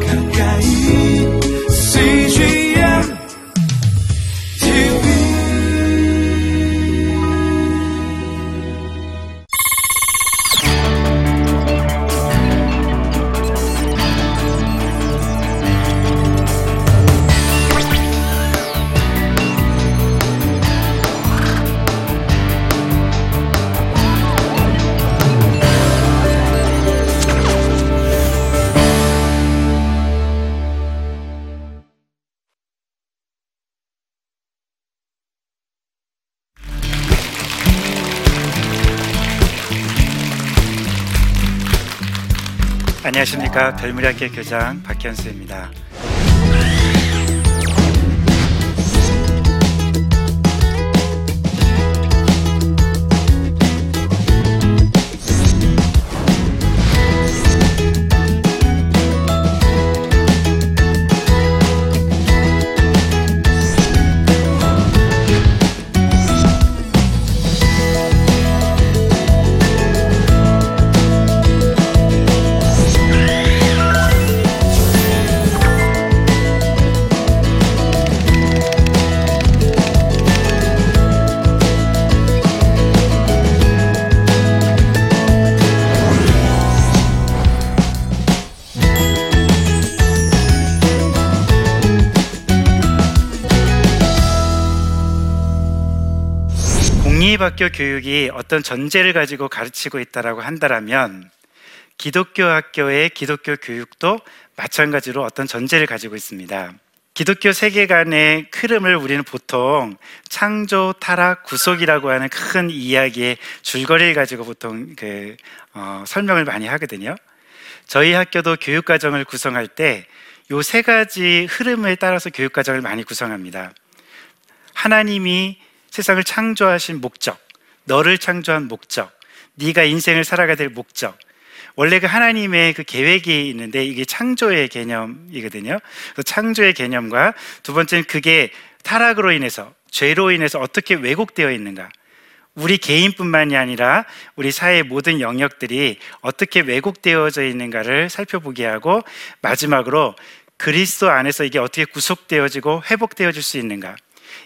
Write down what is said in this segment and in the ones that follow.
가까 안녕하십니까 별무리학교 교장 박현수입니다. 공립학교 교육이 어떤 전제를 가지고 가르치고 있다라고 한다라면 기독교 학교의 기독교 교육도 마찬가지로 어떤 전제를 가지고 있습니다. 기독교 세계관의 흐름을 우리는 보통 창조, 타락, 구속이라고 하는 큰 이야기의 줄거리를 가지고 보통 그 어, 설명을 많이 하거든요. 저희 학교도 교육 과정을 구성할 때 요 세 가지 흐름에 따라서 교육 과정을 많이 구성합니다. 하나님이 세상을 창조하신 목적, 너를 창조한 목적, 네가 인생을 살아가야 될 목적. 원래 그 하나님의 그 계획이 있는데 이게 창조의 개념이거든요. 그래서 창조의 개념과 두 번째는 그게 타락으로 인해서 죄로 인해서 어떻게 왜곡되어 있는가. 우리 개인뿐만이 아니라 우리 사회의 모든 영역들이 어떻게 왜곡되어져 있는가를 살펴보게 하고 마지막으로 그리스도 안에서 이게 어떻게 구속되어지고 회복되어질 수 있는가.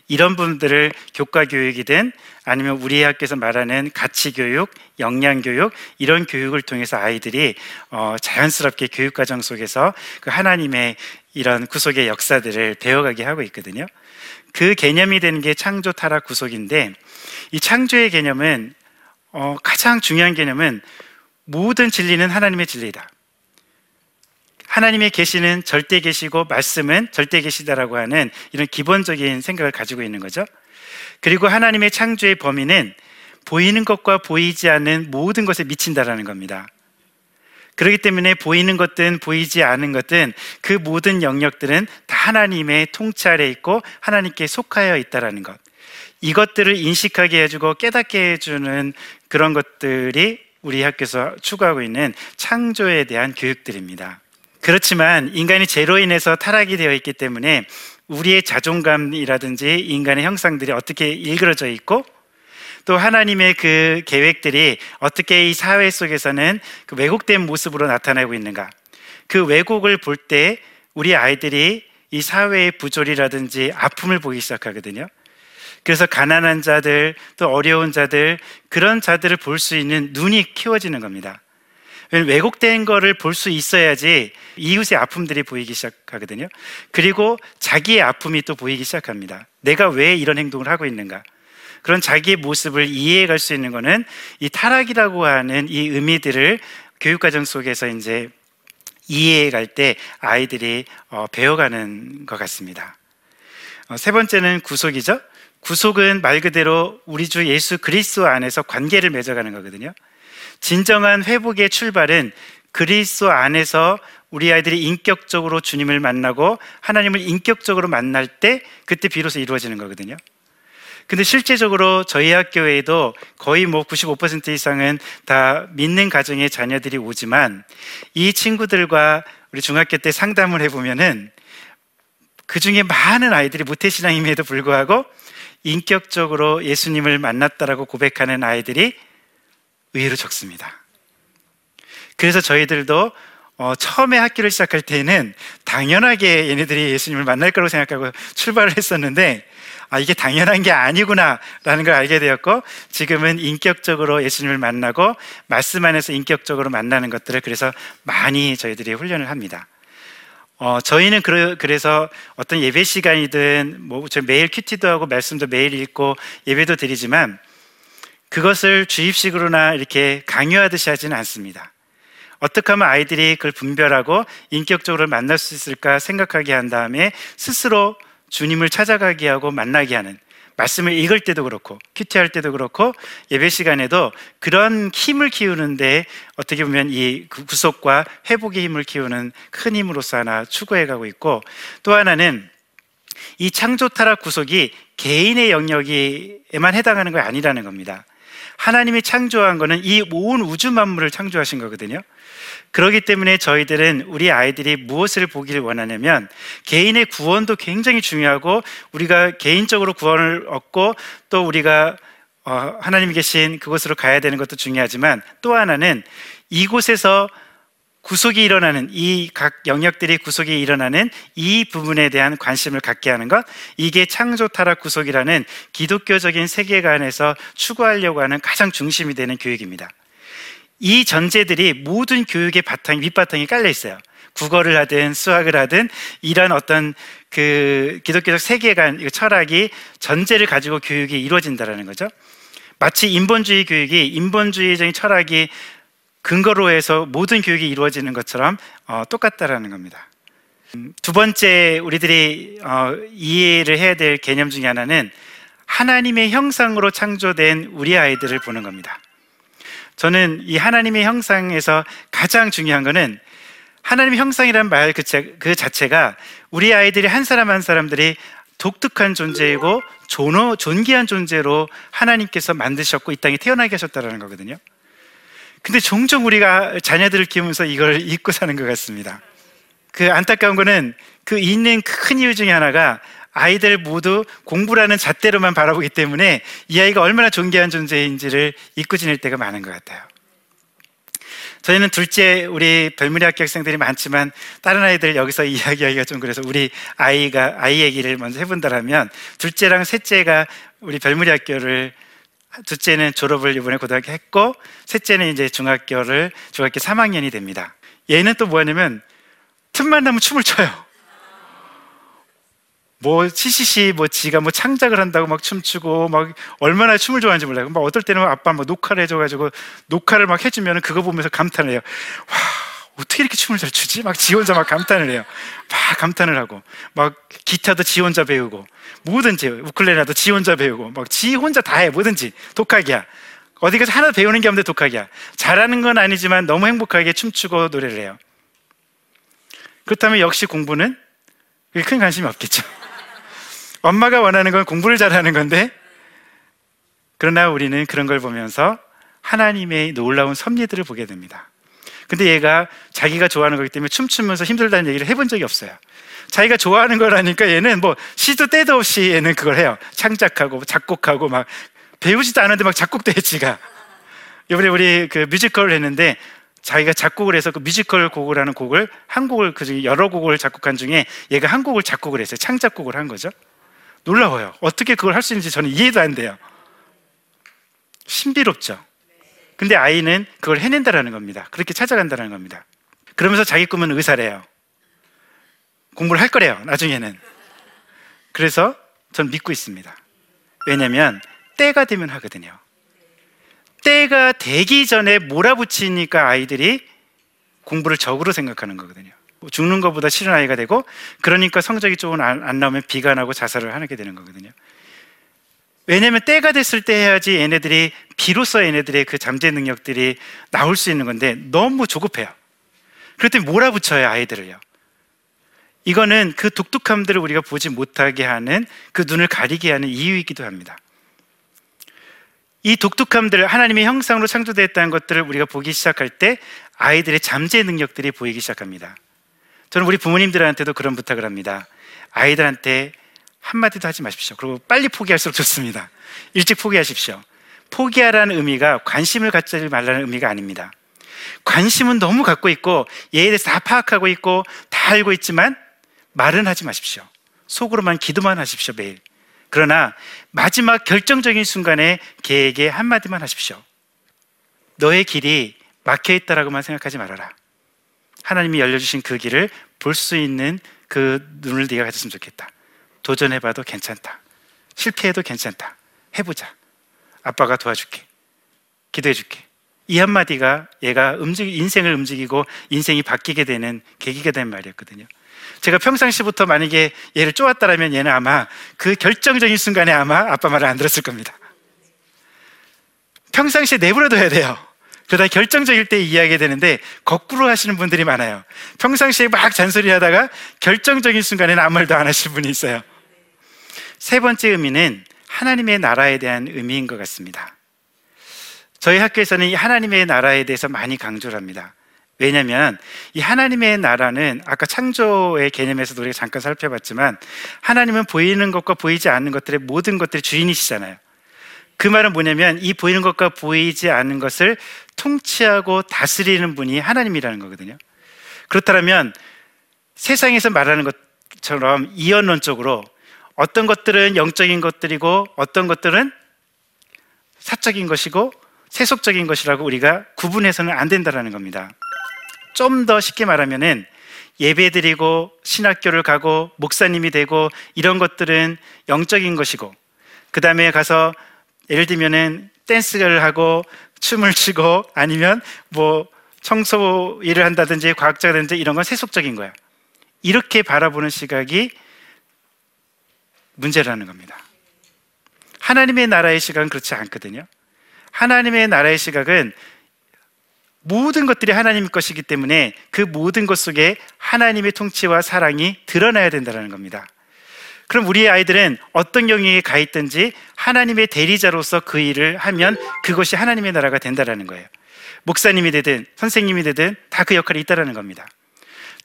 이런 부분들을 교과 교육이든 아니면 우리 학교에서 말하는 가치 교육, 역량 교육 이런 교육을 통해서 아이들이 어, 자연스럽게 교육 과정 속에서 그 하나님의 이런 구속의 역사들을 배워가게 하고 있거든요. 그 개념이 되는 게 창조, 타락, 구속인데 이 창조의 개념은 어, 가장 중요한 개념은 모든 진리는 하나님의 진리다. 하나님의 계시는 절대 계시고 말씀은 절대 계시다라고 하는 이런 기본적인 생각을 가지고 있는 거죠. 그리고 하나님의 창조의 범위는 보이는 것과 보이지 않는 모든 것에 미친다라는 겁니다. 그렇기 때문에 보이는 것든 보이지 않은 것든 그 모든 영역들은 다 하나님의 통찰에 있고 하나님께 속하여 있다라는 것. 이것들을 인식하게 해주고 깨닫게 해주는 그런 것들이 우리 학교에서 추구하고 있는 창조에 대한 교육들입니다. 그렇지만 인간이 죄로 인해서 타락이 되어 있기 때문에 우리의 자존감이라든지 인간의 형상들이 어떻게 일그러져 있고 또 하나님의 그 계획들이 어떻게 이 사회 속에서는 그 왜곡된 모습으로 나타나고 있는가. 그 왜곡을 볼 때 우리 아이들이 이 사회의 부조리라든지 아픔을 보기 시작하거든요. 그래서 가난한 자들, 또 어려운 자들, 그런 자들을 볼 수 있는 눈이 키워지는 겁니다. 왜곡된 거를 볼 수 있어야지 이웃의 아픔들이 보이기 시작하거든요. 그리고 자기의 아픔이 또 보이기 시작합니다. 내가 왜 이런 행동을 하고 있는가? 그런 자기의 모습을 이해해 갈 수 있는 거는 이 타락이라고 하는 이 의미들을 교육과정 속에서 이제 이해해 갈 때 아이들이 어, 배워가는 것 같습니다. 어, 세 번째는 구속이죠. 구속은 말 그대로 우리 주 예수 그리스도 안에서 관계를 맺어가는 거거든요. 진정한 회복의 출발은 그리스도 안에서 우리 아이들이 인격적으로 주님을 만나고 하나님을 인격적으로 만날 때 그때 비로소 이루어지는 거거든요. 근데 실제적으로 저희 학교에도 거의 뭐 95% 이상은 다 믿는 가정의 자녀들이 오지만 이 친구들과 우리 중학교 때 상담을 해보면은 그 중에 많은 아이들이 모태신앙임에도 불구하고 인격적으로 예수님을 만났다라고 고백하는 아이들이 의외로 적습니다. 그래서 저희들도 어, 처음에 학교를 시작할 때는 당연하게 얘네들이 예수님을 만날 거라고 생각하고 출발을 했었는데 아, 이게 당연한 게 아니구나라는 걸 알게 되었고 지금은 인격적으로 예수님을 만나고 말씀 안에서 인격적으로 만나는 것들을 그래서 많이 저희들이 훈련을 합니다. 어, 저희는 그 래, 서 어떤 예배 시간이든 뭐저 매일 큐티도 하고 말씀도 매일 읽고 예배도 드리지만 그것을 주입식으로나 이렇게 강요하듯이 하지는 않습니다. 어떻게 하면 아이들이 그걸 분별하고 인격적으로 만날 수 있을까 생각하게 한 다음에 스스로 주님을 찾아가게 하고 만나게 하는 말씀을 읽을 때도 그렇고 큐티할 때도 그렇고 예배 시간에도 그런 힘을 키우는데 어떻게 보면 이 구속과 회복의 힘을 키우는 큰 힘으로서 하나 추구해 가고 있고 또 하나는 이 창조 타락 구속이 개인의 영역에만 해당하는 거 아니라는 겁니다. 하나님이 창조한 거는 이 온 우주 만물을 창조하신 거거든요. 그렇기 때문에 저희들은 우리 아이들이 무엇을 보기를 원하냐면 개인의 구원도 굉장히 중요하고 우리가 개인적으로 구원을 얻고 또 우리가 어, 하나님이 계신 그곳으로 가야 되는 것도 중요하지만 또 하나는 이곳에서 구속이 일어나는 이 각 영역들이 구속이 일어나는 이 부분에 대한 관심을 갖게 하는 것 이게 창조 타락 구속이라는 기독교적인 세계관에서 추구하려고 하는 가장 중심이 되는 교육입니다. 이 전제들이 모든 교육의 바탕, 밑바탕이 깔려 있어요. 국어를 하든 수학을 하든 이런 어떤 그 기독교적 세계관, 철학이 전제를 가지고 교육이 이루어진다는 거죠. 마치 인본주의 교육이 인본주의적인 철학이 근거로 해서 모든 교육이 이루어지는 것처럼 어, 똑같다라는 겁니다. 음, 두 번째 우리들이 어, 이해를 해야 될 개념 중에 하나는 하나님의 형상으로 창조된 우리 아이들을 보는 겁니다. 저는 이 하나님의 형상에서 가장 중요한 것은 하나님의 형상이라는 말 그, 그 자체가 우리 아이들이 한 사람 한 사람들이 독특한 존재이고 존귀한 존재로 하나님께서 만드셨고 이 땅에 태어나게 하셨다는 거거든요. 근데 종종 우리가 자녀들을 키우면서 이걸 잊고 사는 것 같습니다. 그 안타까운 거는 그 있는 큰 이유 중에 하나가 아이들 모두 공부라는 잣대로만 바라보기 때문에 이 아이가 얼마나 존귀한 존재인지를 잊고 지낼 때가 많은 것 같아요. 저희는 둘째 우리 별무리 학교 학생들이 많지만 다른 아이들 여기서 이야기하기가 좀 그래서 우리 아이가 아이 얘기를 먼저 해본다라면 둘째랑 셋째가 우리 별무리 학교를 둘째는 졸업을 이번에 고등학교 했고 셋째는 이제 중학교를 중학교 3학년이 됩니다. 얘는 또 뭐하냐면 틈만 나면 춤을 춰요. 뭐 CCC 뭐 지가 뭐 창작을 한다고 막 춤추고 막 얼마나 춤을 좋아하는지 몰라요. 막 어떨 때는 아빠 뭐 녹화를 해줘가지고 녹화를 막 해주면 그거 보면서 감탄을 해요. 와 어떻게 이렇게 춤을 잘 추지? 막 지 혼자 막 감탄을 해요. 막 감탄을 하고 막 기타도 지 혼자 배우고 뭐든지 우클레라도 지 혼자 배우고 막 지 혼자 다 해 뭐든지 독학이야. 어디 가서 하나 배우는 게 없는데 독학이야. 잘하는 건 아니지만 너무 행복하게 춤추고 노래를 해요. 그렇다면 역시 공부는 큰 관심이 없겠죠. 엄마가 원하는 건 공부를 잘하는 건데, 그러나 우리는 그런 걸 보면서 하나님의 놀라운 섭리들을 보게 됩니다. 근데 얘가 자기가 좋아하는 거기 때문에 춤추면서 힘들다는 얘기를 해본 적이 없어요. 자기가 좋아하는 거라니까 얘는 뭐 시도 때도 없이 얘는 그걸 해요. 창작하고 작곡하고 막 배우지도 않은데 막 작곡도 해 지가. 이번에 우리 그 뮤지컬을 했는데 자기가 작곡을 해서 그 뮤지컬 곡을 하는 곡을 한 곡을 그 중에 여러 곡을 작곡한 중에 얘가 한 곡을 작곡을 했어요. 창작곡을 한 거죠. 놀라워요. 어떻게 그걸 할 수 있는지 저는 이해도 안 돼요. 신비롭죠. 근데 아이는 그걸 해낸다라는 겁니다. 그렇게 찾아간다는 겁니다. 그러면서 자기 꿈은 의사래요. 공부를 할 거래요, 나중에는. 그래서 전 믿고 있습니다. 왜냐면 때가 되면 하거든요. 때가 되기 전에 몰아붙이니까 아이들이 공부를 적으로 생각하는 거거든요. 뭐 죽는 것보다 싫은 아이가 되고 그러니까 성적이 조금 안, 안 나오면 비관하고 자살을 하게 되는 거거든요. 왜냐하면 때가 됐을 때 해야지 얘네들이 비로소 얘네들의 그 잠재 능력들이 나올 수 있는 건데 너무 조급해요. 때 몰아붙여요 아이들을요. 이거는 그 독특함들을 우리가 보지 못하게 하는 그 눈을 가리게 하는 이유이기도 합니다. 이 독특함들 하나님의 형상으로 창조되었다는 것들을 우리가 보기 시작할 때 아이들의 잠재 능력들이 보이기 시작합니다. 저는 우리 부모님들한테도 그런 부탁을 합니다. 아이들한테 한마디도 하지 마십시오. 그리고 빨리 포기할수록 좋습니다. 일찍 포기하십시오. 포기하라는 의미가 관심을 갖지 말라는 의미가 아닙니다. 관심은 너무 갖고 있고 얘에 대해서 다 파악하고 있고 다 알고 있지만 말은 하지 마십시오. 속으로만 기도만 하십시오, 매일. 그러나 마지막 결정적인 순간에 걔에게 한마디만 하십시오. 너의 길이 막혀 있다라고만 생각하지 말아라. 하나님이 열려주신 그 길을 볼 수 있는 그 눈을 네가 가졌으면 좋겠다. 도전해봐도 괜찮다. 실패해도 괜찮다. 해보자. 아빠가 도와줄게. 기도해줄게. 이 한마디가 얘가 움직이, 인생을 움직이고 인생이 바뀌게 되는 계기가 된 말이었거든요. 제가 평상시부터 만약에 얘를 쪼았다라면 얘는 아마 그 결정적인 순간에 아마 아빠 말을 안 들었을 겁니다. 평상시에 내버려둬야 돼요. 그러다 결정적일 때 이해하게 되는데 거꾸로 하시는 분들이 많아요. 평상시에 막 잔소리 하다가 결정적인 순간에는 아무 말도 안 하실 분이 있어요. 세 번째 의미는 하나님의 나라에 대한 의미인 것 같습니다. 저희 학교에서는 이 하나님의 나라에 대해서 많이 강조를 합니다. 왜냐하면 이 하나님의 나라는 아까 창조의 개념에서도 우리가 잠깐 살펴봤지만 하나님은 보이는 것과 보이지 않는 것들의 모든 것들의 주인이시잖아요. 그 말은 뭐냐면 이 보이는 것과 보이지 않는 것을 통치하고 다스리는 분이 하나님이라는 거거든요. 그렇다면 세상에서 말하는 것처럼 이언론적으로 어떤 것들은 영적인 것들이고 어떤 것들은 사적인 것이고 세속적인 것이라고 우리가 구분해서는 안 된다라는 겁니다. 좀 더 쉽게 말하면은 예배 드리고 신학교를 가고 목사님이 되고 이런 것들은 영적인 것이고 그 다음에 가서 예를 들면은 댄스를 하고 춤을 추고 아니면 뭐 청소 일을 한다든지 과학자든지 이런 건 세속적인 거야. 이렇게 바라보는 시각이 문제라는 겁니다. 하나님의 나라의 시각은 그렇지 않거든요. 하나님의 나라의 시각은 모든 것들이 하나님 것이기 때문에 그 모든 것 속에 하나님의 통치와 사랑이 드러나야 된다는 겁니다. 그럼 우리 아이들은 어떤 영역에 가 있든지 하나님의 대리자로서 그 일을 하면 그것이 하나님의 나라가 된다는 거예요. 목사님이 되든 선생님이 되든 다 그 역할이 있다는 겁니다.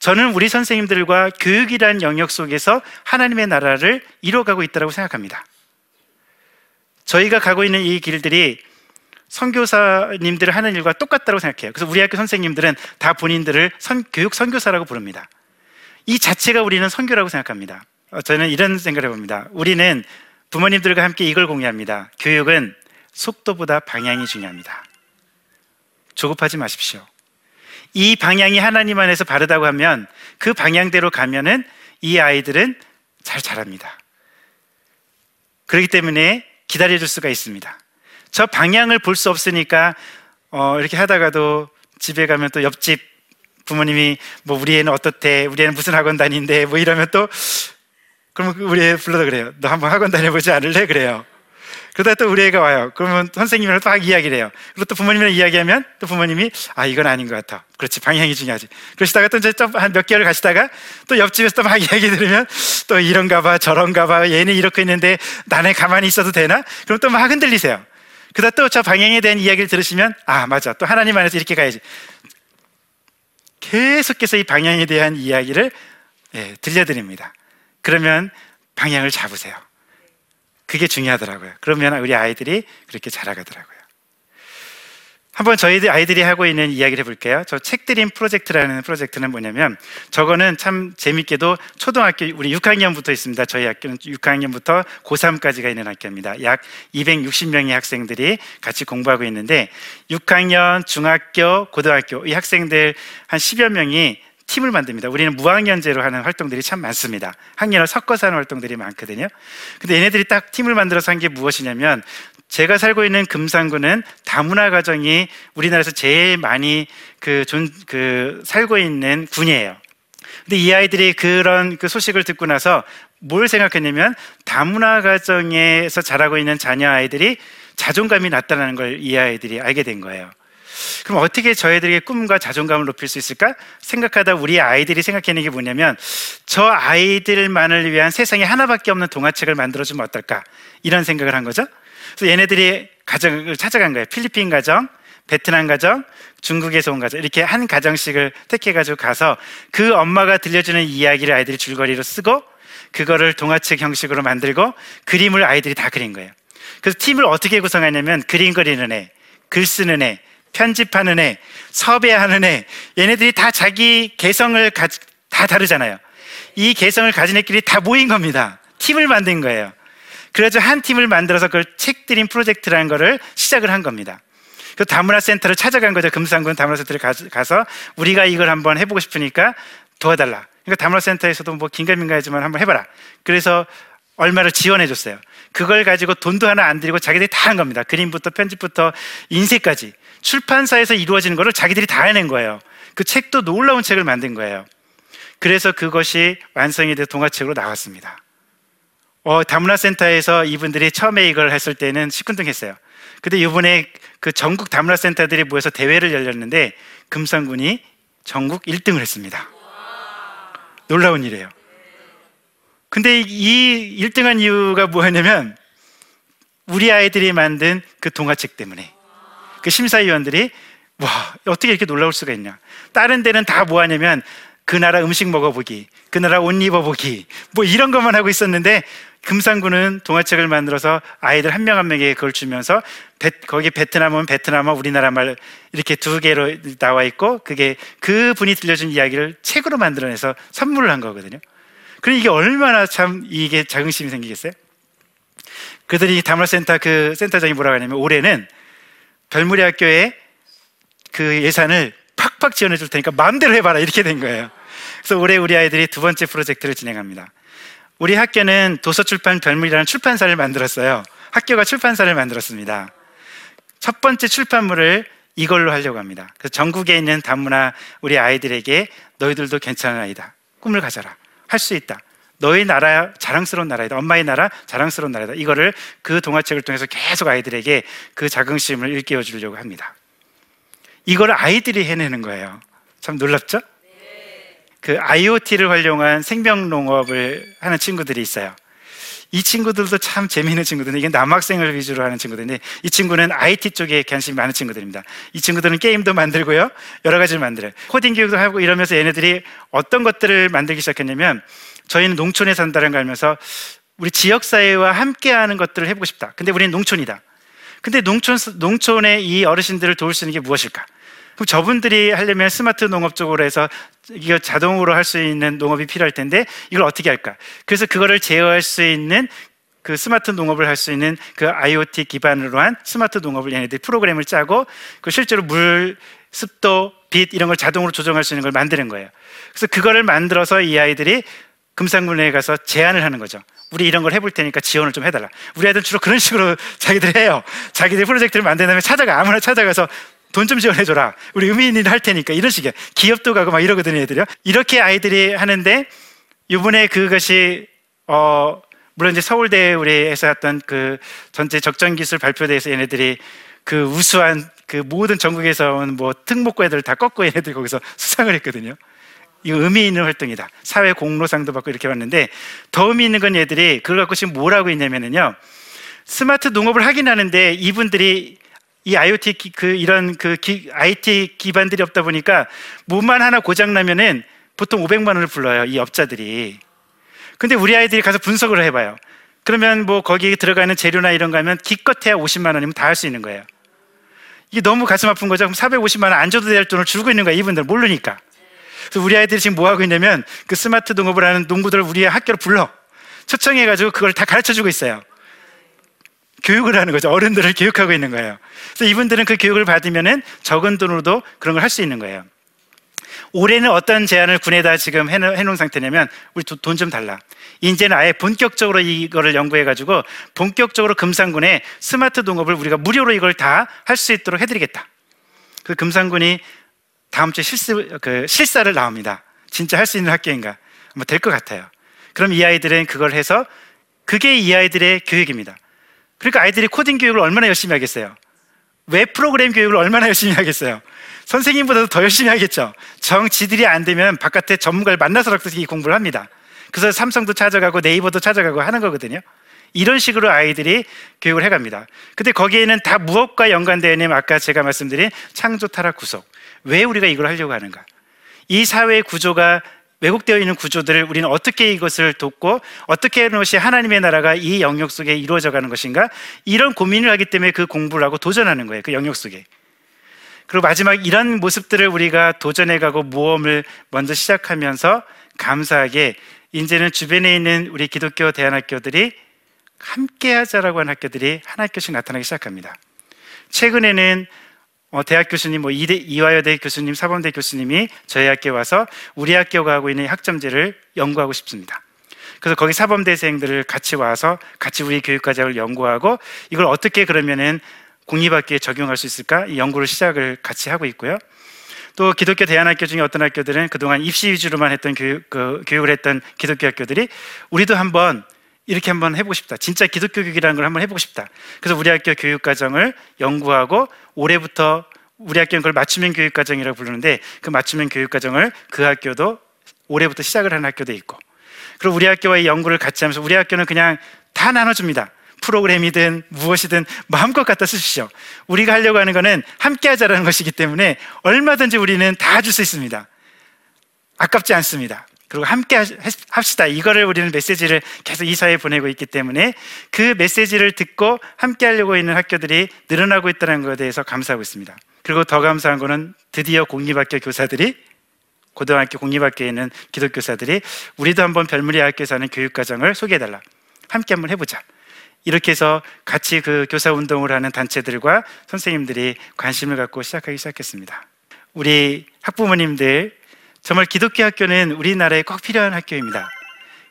저는 우리 선생님들과 교육이란 영역 속에서 하나님의 나라를 이뤄가고 있다고 생각합니다. 저희가 가고 있는 이 길들이 선교사님들을 하는 일과 똑같다고 생각해요. 그래서 우리 학교 선생님들은 다 본인들을 선, 교육 선교사라고 부릅니다. 이 자체가 우리는 선교라고 생각합니다. 어, 저는 이런 생각을 해봅니다. 우리는 부모님들과 함께 이걸 공유합니다. 교육은 속도보다 방향이 중요합니다. 조급하지 마십시오. 이 방향이 하나님 안에서 바르다고 하면 그 방향대로 가면은 이 아이들은 잘 자랍니다. 그렇기 때문에 기다려줄 수가 있습니다. 저 방향을 볼 수 없으니까 어, 이렇게 하다가도 집에 가면 또 옆집 부모님이 뭐 우리 애는 어떻대, 우리 애는 무슨 학원 다닌대, 뭐 이러면 또 그러면 우리 애 불러서 그래요. 너 한번 학원 다녀보지 않을래? 그래요. 그러다 또 우리 애가 와요. 그러면 선생님이랑 막 이야기를 해요. 그리고 또 부모님이랑 이야기하면 또 부모님이 아, 이건 아닌 것 같아. 그렇지. 방향이 중요하지. 그러시다가 또 이제 좀한몇 개월 가시다가 또 옆집에서 또 막 이야기 들으면 또 이런가 봐, 저런가 봐. 얘는 이렇게 있는데 나네 가만히 있어도 되나? 그럼 또 막 흔들리세요. 그러다 또 저 방향에 대한 이야기를 들으시면 아, 맞아. 또 하나님 안에서 이렇게 가야지. 계속해서 이 방향에 대한 이야기를 예, 들려드립니다. 그러면 방향을 잡으세요. 그게 중요하더라고요. 그러면 우리 아이들이 그렇게 자라가더라고요. 한번 저희 아이들이 하고 있는 이야기를 해볼게요. 저 책드림 프로젝트라는 프로젝트는 뭐냐면 저거는 참 재밌게도 초등학교 우리 6학년부터 있습니다. 저희 학교는 6학년부터 고3까지가 있는 학교입니다. 약 260명의 학생들이 같이 공부하고 있는데 6학년, 중학교, 고등학교 이 학생들 한 10여 명이 팀을 만듭니다. 우리는 무학년제로 하는 활동들이 참 많습니다. 학년을 섞어서 하는 활동들이 많거든요. 근데 얘네들이 딱 팀을 만들어서 한 게 무엇이냐면 제가 살고 있는 금산군은 다문화 가정이 우리나라에서 제일 많이 그, 존, 그 살고 있는 군이에요. 근데 이 아이들이 그런 그 소식을 듣고 나서 뭘 생각했냐면 다문화 가정에서 자라고 있는 자녀 아이들이 자존감이 낮다는 걸 이 아이들이 알게 된 거예요. 그럼 어떻게 저희들에게 꿈과 자존감을 높일 수 있을까? 생각하다 우리 아이들이 생각해낸 게 뭐냐면 저 아이들만을 위한 세상에 하나밖에 없는 동화책을 만들어주면 어떨까? 이런 생각을 한 거죠. 그래서 얘네들이 가정을 찾아간 거예요. 필리핀 가정, 베트남 가정, 중국에서 온 가정 이렇게 한 가정씩을 택해가지고 가서 그 엄마가 들려주는 이야기를 아이들이 줄거리로 쓰고 그거를 동화책 형식으로 만들고 그림을 아이들이 다 그린 거예요. 그래서 팀을 어떻게 구성하냐면 그림 그리는 애, 글 쓰는 애, 편집하는 애, 섭외하는 애, 얘네들이 다 자기 개성을 가, 다 다르잖아요. 이 개성을 가진 애끼리 다 모인 겁니다. 팀을 만든 거예요. 그래서 한 팀을 만들어서 그걸 책드림 프로젝트라는 거를 시작을 한 겁니다. 그 다문화 센터를 찾아간 거죠. 금산군 다문화 센터를 가서 우리가 이걸 한번 해보고 싶으니까 도와달라. 그러니까 다문화 센터에서도 뭐 긴가민가하지만 한번 해봐라. 그래서 얼마를 지원해 줬어요. 그걸 가지고 돈도 하나 안 들이고 자기들이 다 한 겁니다. 그림부터 편집부터 인쇄까지. 출판사에서 이루어지는 거를 자기들이 다 해낸 거예요. 그 책도 놀라운 책을 만든 거예요. 그래서 그것이 완성이 돼 동화책으로 나왔습니다. 어, 다문화 센터에서 이분들이 처음에 이걸 했을 때는 시큰둥했어요. 근데 이번에 그 전국 다문화 센터들이 모여서 대회를 열렸는데 금산군이 전국 1등을 했습니다. 놀라운 일이에요. 근데 이 1등한 이유가 뭐였냐면 우리 아이들이 만든 그 동화책 때문에 그 심사위원들이 와 어떻게 이렇게 놀라울 수가 있냐 다른 데는 다 뭐하냐면 그 나라 음식 먹어보기 그 나라 옷 입어보기 뭐 이런 것만 하고 있었는데 금산군은 동화책을 만들어서 아이들 한 명 한 명에게 그걸 주면서 베, 거기 베트남은 베트남어 우리나라 말 이렇게 두 개로 나와 있고 그게 그 분이 들려준 이야기를 책으로 만들어내서 선물을 한 거거든요. 그럼 이게 얼마나 참 이게 자긍심이 생기겠어요? 그들이 다문화센터 그 센터장이 뭐라고 하냐면 올해는 별무리 학교에 그 예산을 팍팍 지원해 줄 테니까 마음대로 해봐라 이렇게 된 거예요. 그래서 올해 우리 아이들이 두 번째 프로젝트를 진행합니다. 우리 학교는 도서출판 별물이라는 출판사를 만들었어요. 학교가 출판사를 만들었습니다. 첫 번째 출판물을 이걸로 하려고 합니다. 그래서 전국에 있는 다문화 우리 아이들에게 너희들도 괜찮은 아이다. 꿈을 가져라. 할 수 있다. 너희 나라 자랑스러운 나라이다. 엄마의 나라 자랑스러운 나라이다. 이거를 그 동화책을 통해서 계속 아이들에게 그 자긍심을 일깨워 주려고 합니다. 이걸 아이들이 해내는 거예요. 참 놀랍죠? 그 IoT를 활용한 생명 농업을 하는 친구들이 있어요. 이 친구들도 참 재미있는 친구들인데 이게 남학생을 위주로 하는 친구들인데 이 친구는 IT 쪽에 관심이 많은 친구들입니다. 이 친구들은 게임도 만들고요. 여러 가지를 만들어요. 코딩 교육도 하고 이러면서 얘네들이 어떤 것들을 만들기 시작했냐면 저희는 농촌에 산다는 걸 알면서 우리 지역사회와 함께하는 것들을 해보고 싶다. 근데 우리는 농촌이다. 근데 농촌, 농촌의 이 어르신들을 도울 수 있는 게 무엇일까? 그럼 저분들이 하려면 스마트 농업 쪽으로 해서 이거 자동으로 할 수 있는 농업이 필요할 텐데 이걸 어떻게 할까? 그래서 그거를 제어할 수 있는 그 스마트 농업을 할 수 있는 그 IoT 기반으로 한 스마트 농업을 얘네들이 프로그램을 짜고 그 실제로 물, 습도, 빛 이런 걸 자동으로 조정할 수 있는 걸 만드는 거예요. 그래서 그거를 만들어서 이 아이들이 금산군에 가서 제안을 하는 거죠. 우리 이런 걸 해볼 테니까 지원을 좀 해달라. 우리 아이들은 주로 그런 식으로 자기들이 해요. 자기들 프로젝트를 만든 다음에 찾아가, 아무나 찾아가서 돈 좀 지원해줘라. 우리 의미 있는 일 할 테니까. 이런 식의. 기업도 가고 막 이러거든요, 애들이요. 이렇게 아이들이 하는데, 이번에 그것이, 어, 물론 이제 서울대 우리에서 했던 그 전체 적정 기술 발표대에서 얘네들이 그 우수한 그 모든 전국에서 온 뭐 특목고 애들 다 꺾고 얘네들 거기서 수상을 했거든요. 이거 의미 있는 활동이다. 사회 공로상도 받고 이렇게 봤는데 더 의미 있는 건 얘들이 그걸 갖고 지금 뭐라고 있냐면은요. 스마트 농업을 하긴 하는데 이분들이 이 IoT 기, 그 이런 그 기, IT 기반들이 없다 보니까 뭐만 하나 고장 나면은 보통 500만 원을 불러요 이 업자들이. 근데 우리 아이들이 가서 분석을 해 봐요. 그러면 뭐 거기에 들어가는 재료나 이런 거 하면 기껏해야 50만 원이면 다 할 수 있는 거예요. 이게 너무 가슴 아픈 거죠. 그럼 450만 원 안 줘도 될 돈을 주고 있는 거야 이분들 모르니까. 그래서 우리 아이들이 지금 뭐 하고 있냐면 그 스마트 농업을 하는 농부들을 우리 학교로 불러 초청해가지고 그걸 다 가르쳐 주고 있어요. 교육을 하는 거죠. 어른들을 교육하고 있는 거예요. 그래서 이분들은 그 교육을 받으면은 적은 돈으로도 그런 걸 할 수 있는 거예요. 올해는 어떤 제안을 군에다 지금 해놓은 상태냐면 우리 돈 좀 달라. 이제는 아예 본격적으로 이거를 연구해가지고 본격적으로 금산군에 스마트 농업을 우리가 무료로 이걸 다 할 수 있도록 해드리겠다. 그 금산군이 다음 주에 실습, 그 실사를 나옵니다. 진짜 할 수 있는 학교인가? 뭐 될 것 같아요. 그럼 이 아이들은 그걸 해서 그게 이 아이들의 교육입니다. 그러니까 아이들이 코딩 교육을 얼마나 열심히 하겠어요? 웹 프로그램 교육을 얼마나 열심히 하겠어요? 선생님보다도 더 열심히 하겠죠. 정 지들이 안 되면 바깥에 전문가를 만나서라도 이 공부를 합니다. 그래서 삼성도 찾아가고 네이버도 찾아가고 하는 거거든요. 이런 식으로 아이들이 교육을 해갑니다. 근데 거기에는 다 무엇과 연관되어 있냐면 아까 제가 말씀드린 창조 타락 구속. 왜 우리가 이걸 하려고 하는가? 이 사회 구조가 왜곡되어 있는 구조들을 우리는 어떻게 이것을 돕고 어떻게 것이 하나님의 나라가 이 영역 속에 이루어져 가는 것인가 이런 고민을 하기 때문에 그 공부를 하고 도전하는 거예요 그 영역 속에 그리고 마지막 이런 모습들을 우리가 도전해 가고 모험을 먼저 시작하면서 감사하게 이제는 주변에 있는 우리 기독교 대안학교들이 함께 하자라고 하는 학교들이 한 학교씩 나타나기 시작합니다. 최근에는 어, 대학 교수님, 뭐 이대, 이화여대 교수님, 사범대 교수님이 저희 학교에 와서 우리 학교가 하고 있는 학점제를 연구하고 싶습니다. 그래서 거기 사범대생들을 같이 와서 같이 우리 교육과정을 연구하고 이걸 어떻게 그러면은 공립학교에 적용할 수 있을까? 이 연구를 시작을 같이 하고 있고요. 또 기독교 대안학교 중에 어떤 학교들은 그동안 입시 위주로만 했던 교육, 그, 교육을 했던 기독교 학교들이 우리도 한번 이렇게 한번 해보고 싶다. 진짜 기독교 교육이라는 걸 한번 해보고 싶다. 그래서 우리 학교 교육과정을 연구하고 올해부터 우리 학교는 그걸 맞춤형 교육과정이라고 부르는데 그 맞춤형 교육과정을 그 학교도 올해부터 시작을 하는 학교도 있고 그리고 우리 학교와의 연구를 같이 하면서 우리 학교는 그냥 다 나눠줍니다. 프로그램이든 무엇이든 마음껏 갖다 쓰십시오. 우리가 하려고 하는 거는 함께 하자라는 것이기 때문에 얼마든지 우리는 다 줄 수 있습니다. 아깝지 않습니다. 그리고 함께 합시다. 이거를 우리는 메시지를 계속 이 사회에 보내고 있기 때문에 그 메시지를 듣고 함께 하려고 있는 학교들이 늘어나고 있다는 것에 대해서 감사하고 있습니다. 그리고 더 감사한 거는 드디어 공립학교 교사들이 고등학교 공립학교에 있는 기독교사들이 우리도 한번 별무리 학교에서 하는 교육과정을 소개해달라. 함께 한번 해보자. 이렇게 해서 같이 그 교사 운동을 하는 단체들과 선생님들이 관심을 갖고 시작하기 시작했습니다. 우리 학부모님들 정말 기독교 학교는 우리나라에 꼭 필요한 학교입니다.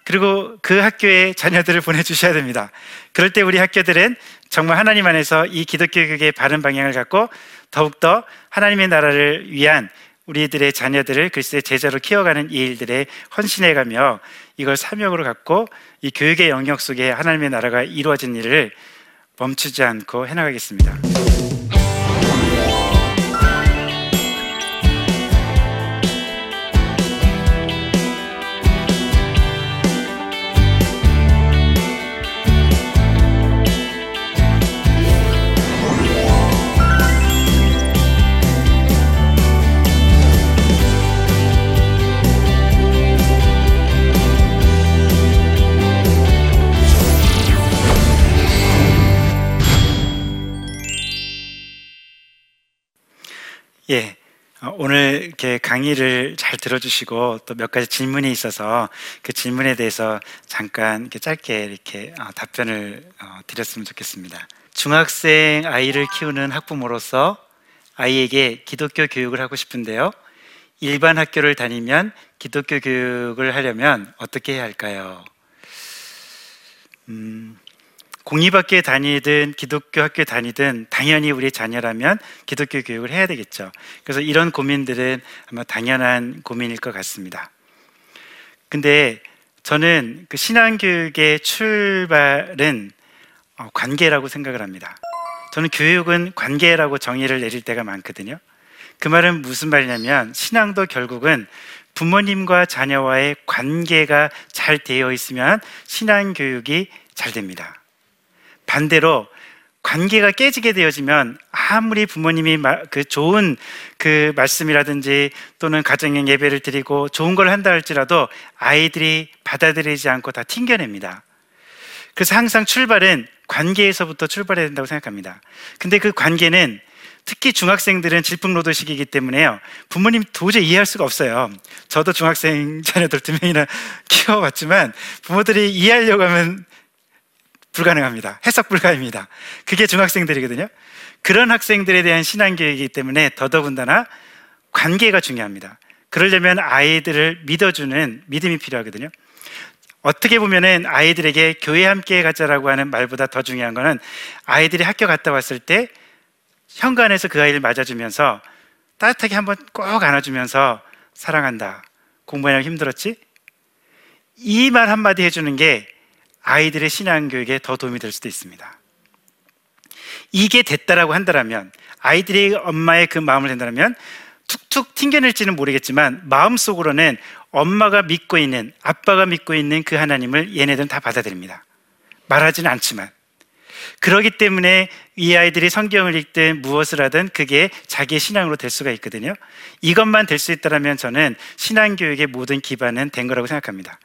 그리고 그 학교에 자녀들을 보내주셔야 됩니다. 그럴 때 우리 학교들은 정말 하나님 안에서 이 기독교 교육의 바른 방향을 갖고 더욱더 하나님의 나라를 위한 우리들의 자녀들을 글쎄 제자로 키워가는 이 일들에 헌신해가며 이걸 사명으로 갖고 이 교육의 영역 속에 하나님의 나라가 이루어진 일을 멈추지 않고 해나가겠습니다. 오늘 이렇게 강의를 잘 들어주시고 또 몇 가지 질문이 있어서 그 질문에 대해서 잠깐 이렇게 짧게 이렇게 어, 답변을 어, 드렸으면 좋겠습니다. 중학생 아이를 키우는 학부모로서 아이에게 기독교 교육을 하고 싶은데요. 일반 학교를 다니면 기독교 교육을 하려면 어떻게 해야 할까요? 음, 공립학교에 다니든 기독교 학교에 다니든 당연히 우리 자녀라면 기독교 교육을 해야 되겠죠. 그래서 이런 고민들은 아마 당연한 고민일 것 같습니다. 근데 저는 그 신앙교육의 출발은 어, 관계라고 생각을 합니다. 저는 교육은 관계라고 정의를 내릴 때가 많거든요. 그 말은 무슨 말이냐면 신앙도 결국은 부모님과 자녀와의 관계가 잘 되어 있으면 신앙 교육이 잘 됩니다. 반대로 관계가 깨지게 되어지면 아무리 부모님이 그 좋은 그 말씀이라든지 또는 가정의 예배를 드리고 좋은 걸 한다 할지라도 아이들이 받아들이지 않고 다 튕겨냅니다. 그래서 항상 출발은 관계에서부터 출발해야 된다고 생각합니다. 근데 그 관계는 특히 중학생들은 질풍노도식이기 때문에요. 부모님 도저히 이해할 수가 없어요. 저도 중학생 자녀들 두 명이나 키워봤지만 부모들이 이해하려고 하면 불가능합니다. 해석 불가입니다. 그게 중학생들이거든요. 그런 학생들에 대한 신앙교육이기 때문에 더더군다나 관계가 중요합니다. 그러려면 아이들을 믿어주는 믿음이 필요하거든요. 어떻게 보면은 아이들에게 교회 함께 가자라고 하는 말보다 더 중요한 거는 아이들이 학교 갔다 왔을 때 현관에서 그 아이를 맞아주면서 따뜻하게 한번 꼭 안아주면서 사랑한다. 공부하느라 힘들었지? 이 말 한마디 해주는 게 아이들의 신앙 교육에 더 도움이 될 수도 있습니다. 이게 됐다라고 한다면 아이들이 엄마의 그 마음을 된다면 툭툭 튕겨낼지는 모르겠지만 마음속으로는 엄마가 믿고 있는 아빠가 믿고 있는 그 하나님을 얘네들은 다 받아들입니다. 말하지는 않지만 그러기 때문에 이 아이들이 성경을 읽든 무엇을 하든 그게 자기의 신앙으로 될 수가 있거든요. 이것만 될 수 있다면 저는 신앙 교육의 모든 기반은 된 거라고 생각합니다.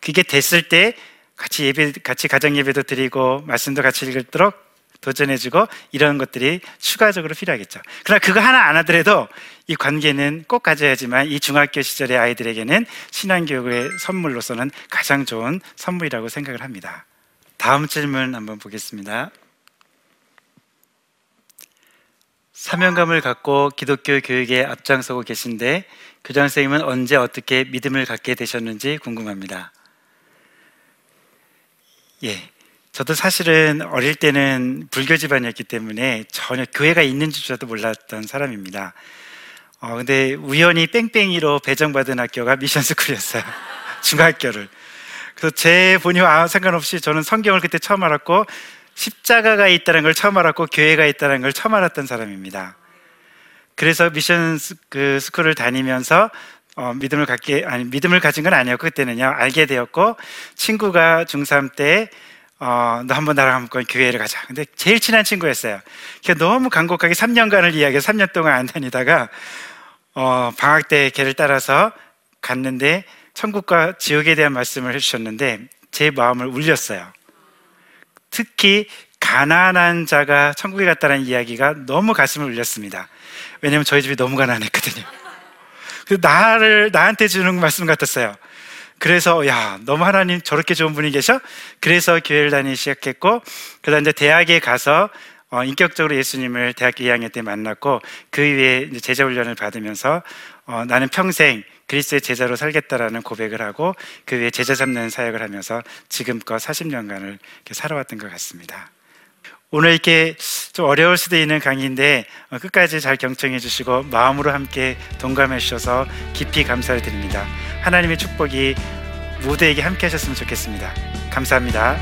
그게 됐을 때 같이 예배, 같이 가정 예배도 드리고 말씀도 같이 읽도록 도전해주고 이런 것들이 추가적으로 필요하겠죠. 그러나 그거 하나 안 하더라도 이 관계는 꼭 가져야지만 이 중학교 시절의 아이들에게는 신앙교육의 선물로서는 가장 좋은 선물이라고 생각을 합니다. 다음 질문 한번 보겠습니다. 사명감을 갖고 기독교 교육에 앞장서고 계신데 교장 선생님은 언제 어떻게 믿음을 갖게 되셨는지 궁금합니다. 예. 저도 사실은 어릴 때는 불교 집안이었기 때문에 전혀 교회가 있는지조차도 몰랐던 사람입니다. 어, 근데 우연히 뺑뺑이로 배정받은 학교가 미션스쿨이었어요. 중학교를. 그래서 제 본의와 아무 상관없이 저는 성경을 그때 처음 알았고 십자가가 있다는 걸 처음 알았고 교회가 있다는 걸 처음 알았던 사람입니다. 그래서 미션 스- 그 스쿨을 다니면서 어, 믿음을 갖게 아니 믿음을 가진 건 아니었고 그때는요 알게 되었고 친구가 중3 때 어, 너 한번 나랑 한번 교회를 가자. 근데 제일 친한 친구였어요. 그래서 너무 간곡하게 3년간을 이야기해서 3년 동안 안 다니다가 어, 방학 때 걔를 따라서 갔는데 천국과 지옥에 대한 말씀을 해주셨는데 제 마음을 울렸어요. 특히 가난한 자가 천국에 갔다는 이야기가 너무 가슴을 울렸습니다. 왜냐면 저희 집이 너무 가난했거든요. 그 나를 나한테 주는 말씀 같았어요. 그래서 야 너무 하나님 저렇게 좋은 분이 계셔? 그래서 교회를 다니기 시작했고 그다음 이제 대학에 가서 어, 인격적으로 예수님을 대학교 2학년 때 만났고 그 이제 제자 훈련을 받으면서 어, 나는 평생 그리스도의 제자로 살겠다라는 고백을 하고 그 후에 제자 잡는 사역을 하면서 지금껏 40년간을 이렇게 살아왔던 것 같습니다. 오늘 이렇게 좀 어려울 수도 있는 강의인데 어, 끝까지 잘 경청해 주시고 마음으로 함께 동감해 주셔서 깊이 감사를 드립니다. 하나님의 축복이 모두에게 함께 하셨으면 좋겠습니다. 감사합니다.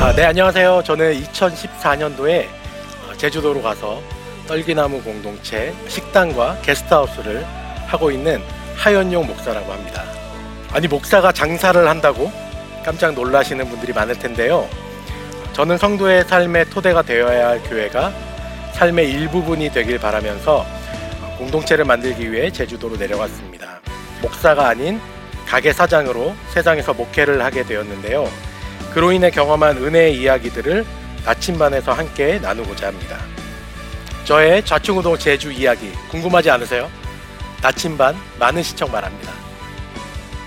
아, 네, 안녕하세요. 저는 2014년도에 제주도로 가서 떨기나무 공동체 식당과 게스트하우스를 하고 있는 하연용 목사라고 합니다. 아니, 목사가 장사를 한다고 깜짝 놀라시는 분들이 많을 텐데요. 저는 성도의 삶의 토대가 되어야 할 교회가 삶의 일부분이 되길 바라면서 공동체를 만들기 위해 제주도로 내려갔습니다. 목사가 아닌 가게 사장으로 세상에서 목회를 하게 되었는데요. 그로 인해 경험한 은혜의 이야기들을 나침반에서 함께 나누고자 합니다. 저의 좌충우동 제주 이야기 궁금하지 않으세요? 나침반 많은 시청 바랍니다.